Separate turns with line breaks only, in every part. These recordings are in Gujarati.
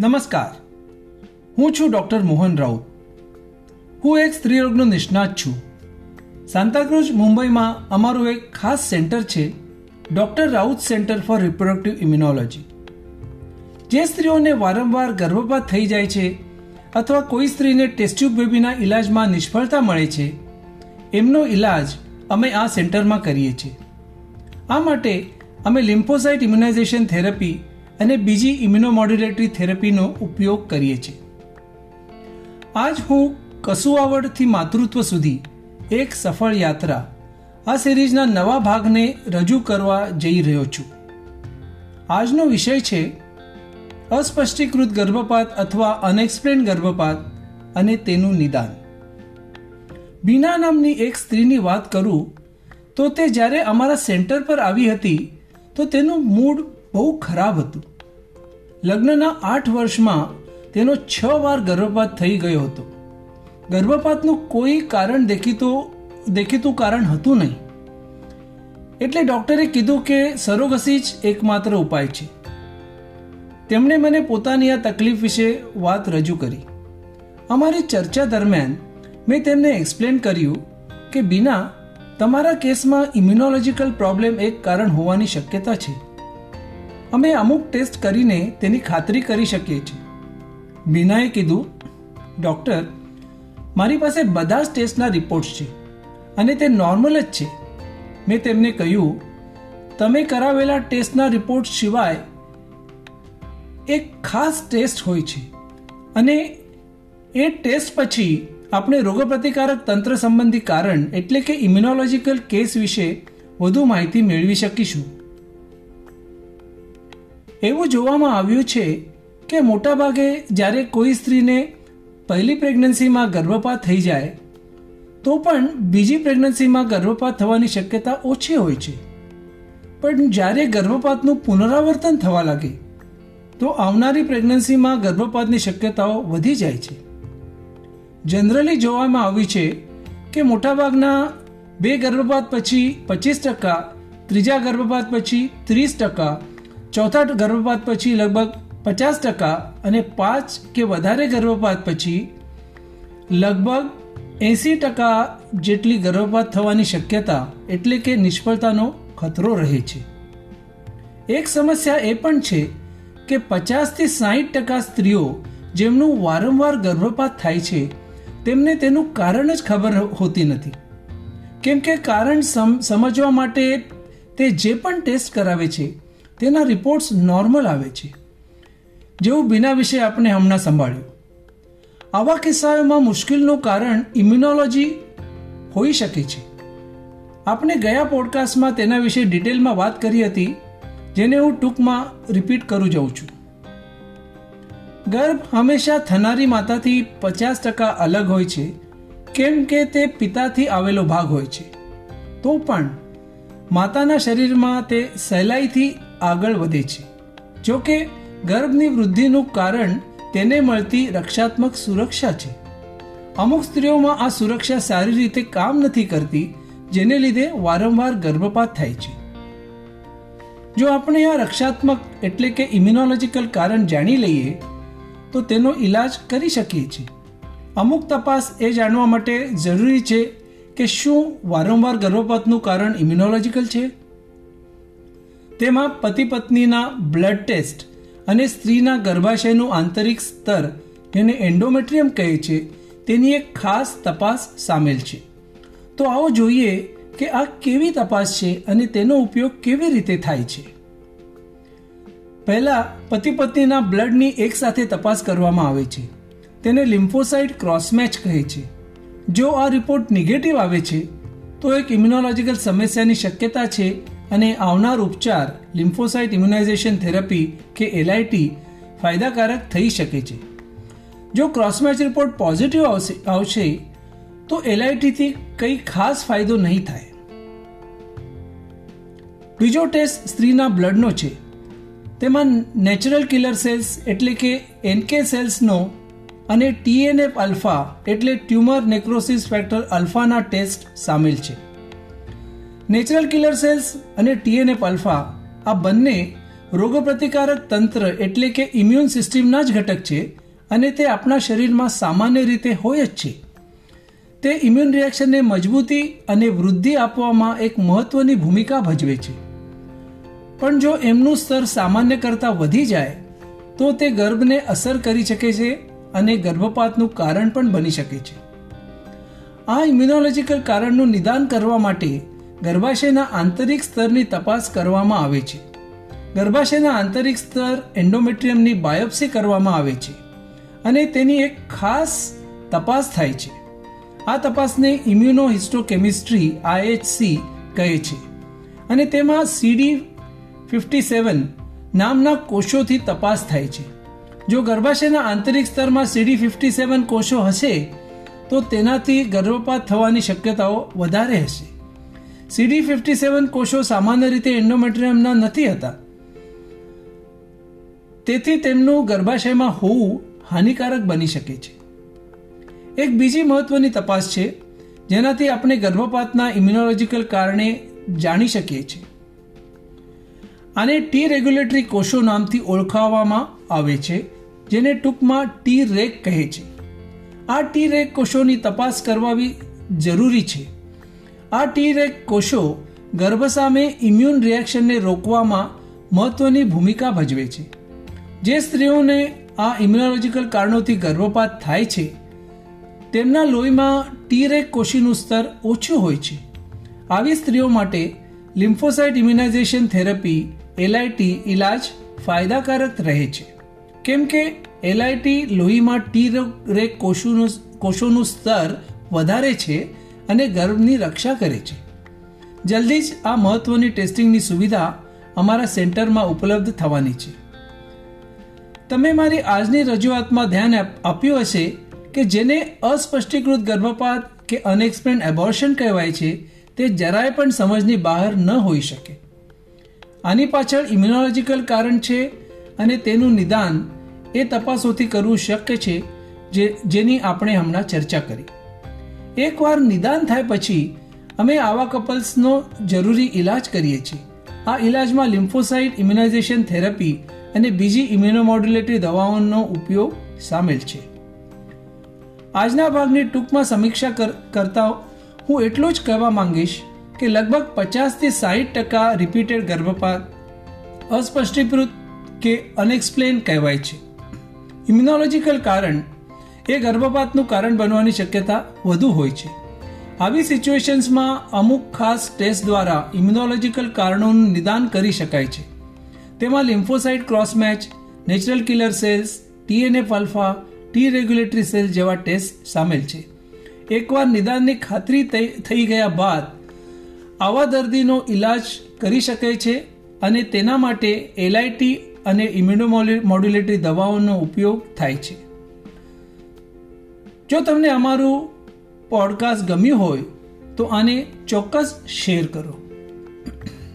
નમસ્કાર. હું છું ડૉક્ટર મોહન રાઉત. હું એક સ્ત્રીરોગનો નિષ્ણાત છું. સાંતાક્રુઝ મુંબઈમાં અમારું એક ખાસ સેન્ટર છે, doctor Raut centre for reproductive immunology. જે સ્ત્રીઓને વારંવાર ગર્ભપાત થઈ જાય છે અથવા કોઈ સ્ત્રીને ટેસ્ટ્યુબ બેબીના ઇલાજમાં નિષ્ફળતા મળે છે, એમનો ઇલાજ અમે આ સેન્ટરમાં કરીએ છીએ. આ માટે અમે લિમ્ફોસાઇટ ઇમ્યુનાઇઝેશન થેરપી અને બીજી ઇમ્યુનોમોડ્યુલેટરી થેરપીનો ઉપયોગ કરીએ છીએ. આજ હું કસુઆવડથી માતૃત્વ સુધી એક સફળ યાત્રા આ સિરીઝના નવા ભાગને રજૂ કરવા જઈ રહ્યો છું. આજનો વિષય છે અસ્પષ્ટીકૃત ગર્ભપાત અથવા અનએક્સપ્લેન ગર્ભપાત અને તેનું નિદાન. બીના નામની એક સ્ત્રીની વાત કરું તો તે જ્યારે અમારા સેન્ટર પર આવી હતી તો તેનું મૂડ બહુ ખરાબ હતું. લગ્નના આઠ વર્ષમાં તેનો છ વાર ગર્ભપાત થઈ ગયો હતો. ગર્ભપાતનું કોઈ કારણ દેખીતો, દેખીતું કારણ હતું નહીં. એટલે ડૉક્ટરે કીધું કે સરોગસી જ એકમાત્ર ઉપાય છે. તેમણે મને પોતાની આ તકલીફ વિશે વાત રજૂ કરી. અમારી ચર્ચા દરમિયાન મેં તેમને એક્સપ્લેન કર્યું કે, બિના, તમારા કેસમાં ઇમ્યુનોલોજીકલ પ્રોબ્લેમ એક કારણ હોવાની શક્યતા છે. અમે અમુક ટેસ્ટ કરીને તેની ખાતરી કરી શકીએ છીએ. બીનાએ કીધું, ડૉક્ટર, મારી પાસે બધા જ ટેસ્ટના રિપોર્ટ્સ છે અને તે નોર્મલ જ છે. મેં તેમને કહ્યું, તમે કરાવેલા ટેસ્ટના રિપોર્ટ સિવાય એક ખાસ ટેસ્ટ હોય છે અને એ ટેસ્ટ પછી આપણે રોગપ્રતિકારક તંત્ર સંબંધી કારણ એટલે કે ઇમ્યુનોલોજીકલ કેસ વિશે વધુ માહિતી મેળવી શકીશું. એવું જોવામાં આવ્યું છે કે મોટાભાગે જ્યારે કોઈ સ્ત્રીને પહેલી પ્રેગ્નન્સીમાં ગર્ભપાત થઈ જાય, તો પણ બીજી પ્રેગ્નન્સીમાં ગર્ભપાત થવાની શક્યતા ઓછી હોય છે. પણ જ્યારે ગર્ભપાતનું પુનરાવર્તન થવા લાગે, તો આવનારી પ્રેગ્નન્સીમાં ગર્ભપાતની શક્યતાઓ વધી જાય છે. જનરલી જોવામાં આવ્યું છે કે મોટાભાગના બે ગર્ભપાત પછી પચીસ ટકા, ત્રીજા ગર્ભપાત પછી ત્રીસ ટકા ચોથા ગર્ભપાત પછી લગભગ પચાસ ટકા અને પાંચ કે વધારે ગર્ભપાત પછી લગભગ એંસી ટકા જેટલી ગર્ભપાત થવાની શક્યતા એટલે કે નિષ્ફળતાનો ખતરો રહે છે. એક સમસ્યા એ પણ છે કે પચાસથી સાહીઠ ટકા સ્ત્રીઓ જેમનું વારંવાર ગર્ભપાત થાય છે, તેમને તેનું કારણ જ ખબર હોતી નથી. કેમ કે કારણ સમજવા માટે તે જે પણ ટેસ્ટ કરાવે છે તેના રિપોર્ટ્સ નોર્મલ આવે છે. જેવું બિના વિશે આપણે હમણાં સંભાળ્યું. આવા કિસ્સાઓમાં મુશ્કેલનું કારણ ઇમ્યુનોલોજી હોઈ શકે છે. આપણે ગયા પોડકાસ્ટમાં તેના વિશે ડિટેલમાં વાત કરી હતી, જેને હું ટૂંકમાં રિપીટ કરું જાઉં છું. ગર્ભ હંમેશા થનારી માતાથી પચાસ ટકા અલગ હોય છે, કેમ કે તે પિતાથી આવેલો ભાગ હોય છે. તો પણ માતાના શરીરમાં તે સહેલાઈથી આગળ વધે છે. જો કે, ગર્ભની વૃદ્ધિનું કારણ તેને મળતી રક્ષાત્મક સુરક્ષા છે. અમુક સ્ત્રીઓમાં આ સુરક્ષા સારી રીતે કામ નથી કરતી, જેને લીધે વારંવાર ગર્ભપાત થાય છે. જો આપણે આ રક્ષાત્મક એટલે કે ઇમ્યુનોલોજીકલ કારણ જાણી લઈએ, તો તેનો ઈલાજ કરી શકીએ છીએ. અમુક તપાસ એ જાણવા માટે જરૂરી છે કે શું વારંવાર ગર્ભપાતનું કારણ ઇમ્યુનોલોજીકલ છે? તેમાં પતિ પત્નીના બ્લડ ટેસ્ટ અને સ્ત્રીના ગર્ભાશયનું આંતરિક સ્તર જેને એન્ડોમેટ્રિયમ કહે છે, તેની એક ખાસ તપાસ સામેલ છે. તો આવો જોઈએ કે આ કેવી તપાસ છે અને તેનો ઉપયોગ કેવી રીતે થાય છે. પહેલા પતિ પત્નીના બ્લડની એકસાથે તપાસ કરવામાં આવે છે. તેને લિમ્ફોસાઇટ ક્રોસમેચ કહે છે. જો આ રિપોર્ટ નેગેટિવ આવે છે, તો એક ઇમ્યુનોલોજીકલ સમસ્યાની શક્યતા છે અને આવનાર ઉપચાર, લિમ્ફોસાઇટ ઇમ્યુનાઇઝેશન થેરપી કે એલઆઈટી ફાયદાકારક થઈ શકે છે. જો ક્રોસમેચ રિપોર્ટ પોઝિટિવ આવશે આવશે, તો એલઆઈટીથી કંઈ ખાસ ફાયદો નહીં થાય. બીજો ટેસ્ટ સ્ત્રીના બ્લડનો છે. તેમાં નેચરલ કિલર સેલ્સ એટલે કે એનકે સેલ્સનો અને ટીએનએફ અલ્ફા એટલે ટ્યુમર નેક્રોસિસ ફેક્ટર અલ્ફાના ટેસ્ટ સામેલ છે. નેચરલ કિલર સેલ્સ અને ટીએનએફ અલ્ફા આ બંને રોગપ્રતિકારક તંત્ર એટલે કે ઇમ્યુન સિસ્ટમના જ ઘટક છે અને તે આપણા શરીરમાં સામાન્ય રીતે હોય જ છે. તે ઇમ્યુન રિએક્શનને મજબૂતી અને વૃદ્ધિ આપવામાં એક મહત્વની ભૂમિકા ભજવે છે. પણ જો એમનું સ્તર સામાન્ય કરતાં વધી જાય, તો તે ગર્ભને અસર કરી શકે છે અને ગર્ભપાતનું કારણ પણ બની શકે છે. આ ઇમ્યુનોલોજીકલ કારણનું નિદાન કરવા માટે ગર્ભાશયના આંતરિક સ્તરની તપાસ કરવામાં આવે છે. ગર્ભાશયના આંતરિક સ્તર એન્ડોમેટ્રિયમની બાયોપ્સી કરવામાં આવે છે અને તેની એક ખાસ તપાસ થાય છે. આ તપાસને ઇમ્યુનોહિસ્ટોકેમિસ્ટ્રી આઈએચસી કહે છે અને તેમાં સીડી ફિફ્ટી સેવન નામના કોષોથી તપાસ થાય છે. જો ગર્ભાશયના આંતરિક સ્તરમાં સીડી ફિફ્ટી સેવન કોષો હશે, તો તેનાથી ગર્ભપાત થવાની શક્યતાઓ વધારે હશે. સીડી ફિફ્ટી સેવન કોષો સામાન્ય રીતે એન્ડોમેટ્રિયમના નથી હતા. તેથી તેમનું ગર્ભાશયમાં હોવું હાનિકારક બની શકે છે. એક બીજી મહત્વની તપાસ છે, જેનાથી આપણે ગર્ભપાતના ઇમ્યુનોલોજીકલ કારણે જાણી શકીએ છીએ. આને ટી રેગ્યુલેટરી કોષો નામથી ઓળખાવવામાં આવે છે, જેને ટૂંકમાં ટી રેક કહે છે. આ ટી રેક કોષોની તપાસ કરવાવી જરૂરી છે. આ ટી રેક કોષો ગર્ભ સામે ઇમ્યુન રિએક્શનને રોકવામાં મહત્વની ભૂમિકા ભજવે છે. જે સ્ત્રીઓને આ ઇમ્યુનોલોજીકલ કારણોથી ગર્ભપાત થાય છે, તેમના લોહીમાં ટી રેક કોશીનું સ્તર ઓછું હોય છે. આવી સ્ત્રીઓ માટે લિમ્ફોસાઇટ ઇમ્યુનાઇઝેશન થેરપી, એલઆઈટી ઇલાજ ફાયદાકારક રહે છે. કેમ કે એલઆઈટી લોહીમાં ટી રેક કોષોનું કોષોનું સ્તર વધારે છે અને ગર્ભની રક્ષા કરે છે. જલ્દી જ આ મહત્વની ટેસ્ટિંગની સુવિધા અમારા સેન્ટરમાં ઉપલબ્ધ થવાની છે. તમે મારી આજની રજૂઆતમાં ધ્યાન આપ્યું હશે કે જેને અસ્પષ્ટીકૃત ગર્ભપાત કે અનએક્સપ્લેન એબોર્શન કહેવાય છે, તે જરાય પણ સમજની બહાર ન હોઈ શકે. આની પાછળ ઇમ્યુનોલોજીકલ કારણ છે અને તેનું નિદાન એ તપાસોથી કરવું શક્ય છે જે, જેની આપણે હમણાં ચર્ચા કરી. એકવાર નિદાન થાય પછી અમે આવા કપલ્સનો જરૂરી ઈલાજ કરીએ છીએ. આ ઈલાજમાં લિમ્ફોસાઇટ ઇમ્યુનાઇઝેશન થેરપી અને બીજી ઇમ્યુનોમોડ્યુલેટરી દવાઓનો ઉપયોગ સામેલ છે. આજના ભાગની ટૂંકમાં સમીક્ષા કરતા હું એટલું જ કહેવા માંગીશ કે લગભગ પચાસથી સાહીઠ ટકા રિપીટેડ ગર્ભપાત અસ્પષ્ટીકૃત કે અનએક્સપ્લેન કહેવાય છે. ઇમ્યુનોલોજીકલ કારણ એ ગર્ભપાતનું કારણ બનવાની શક્યતા વધુ હોય છે. આવી સિચ્યુએશન્સમાં અમુક ખાસ ટેસ્ટ દ્વારા ઇમ્યુનોલોજીકલ કારણોનું નિદાન કરી શકાય છે. તેમાં lymphocyte crossmatch natural killer cells TNF alpha T regulatory cell જેવા ટેસ્ટ સામેલ છે. એકવાર નિદાનની ખાતરી થઈ ગયા બાદ આવા દર્દીનો ઈલાજ કરી શકે છે અને તેના માટે એલઆઈટી અને ઇમ્યુનોમોડ્યુલેટરી દવાઓનો ઉપયોગ થાય છે. જો તમને અમારું પોડકાસ્ટ ગમ્યું હોય, તો આને ચોક્કસ શેર કરો.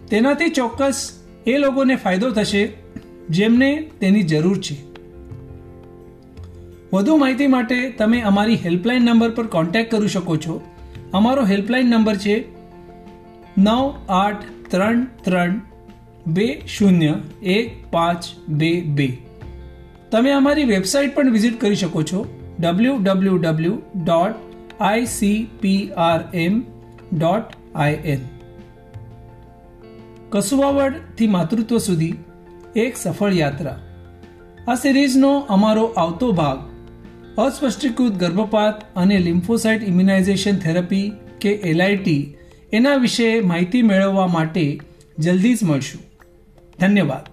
તેનાથી ચોક્કસ એ લોકોને ફાયદો થશે જેમને તેની જરૂર છે. વધુ માહિતી માટે તમે અમારી હેલ્પલાઇન નંબર પર કોન્ટેક્ટ કરી શકો છો. અમારો હેલ્પલાઇન નંબર છે નવ આઠ ત્રણ ત્રણ બે શૂન્ય એક પાંચ બે બે. તમે અમારી વેબસાઇટ પણ વિઝિટ કરી શકો છો. આઈએન કસુવાવડથી માતૃત્વ સુધી એક સફળ યાત્રા. આ સિરીઝનો અમારો આવતો ભાગ, અસ્પષ્ટીકૃત ગર્ભપાત અને લિમ્ફોસાઇટ ઇમ્યુનાઇઝેશન થેરપી કે એલઆઈટી એના વિશે માહિતી મેળવવા માટે જલ્દી જ મળશું. ધન્યવાદ.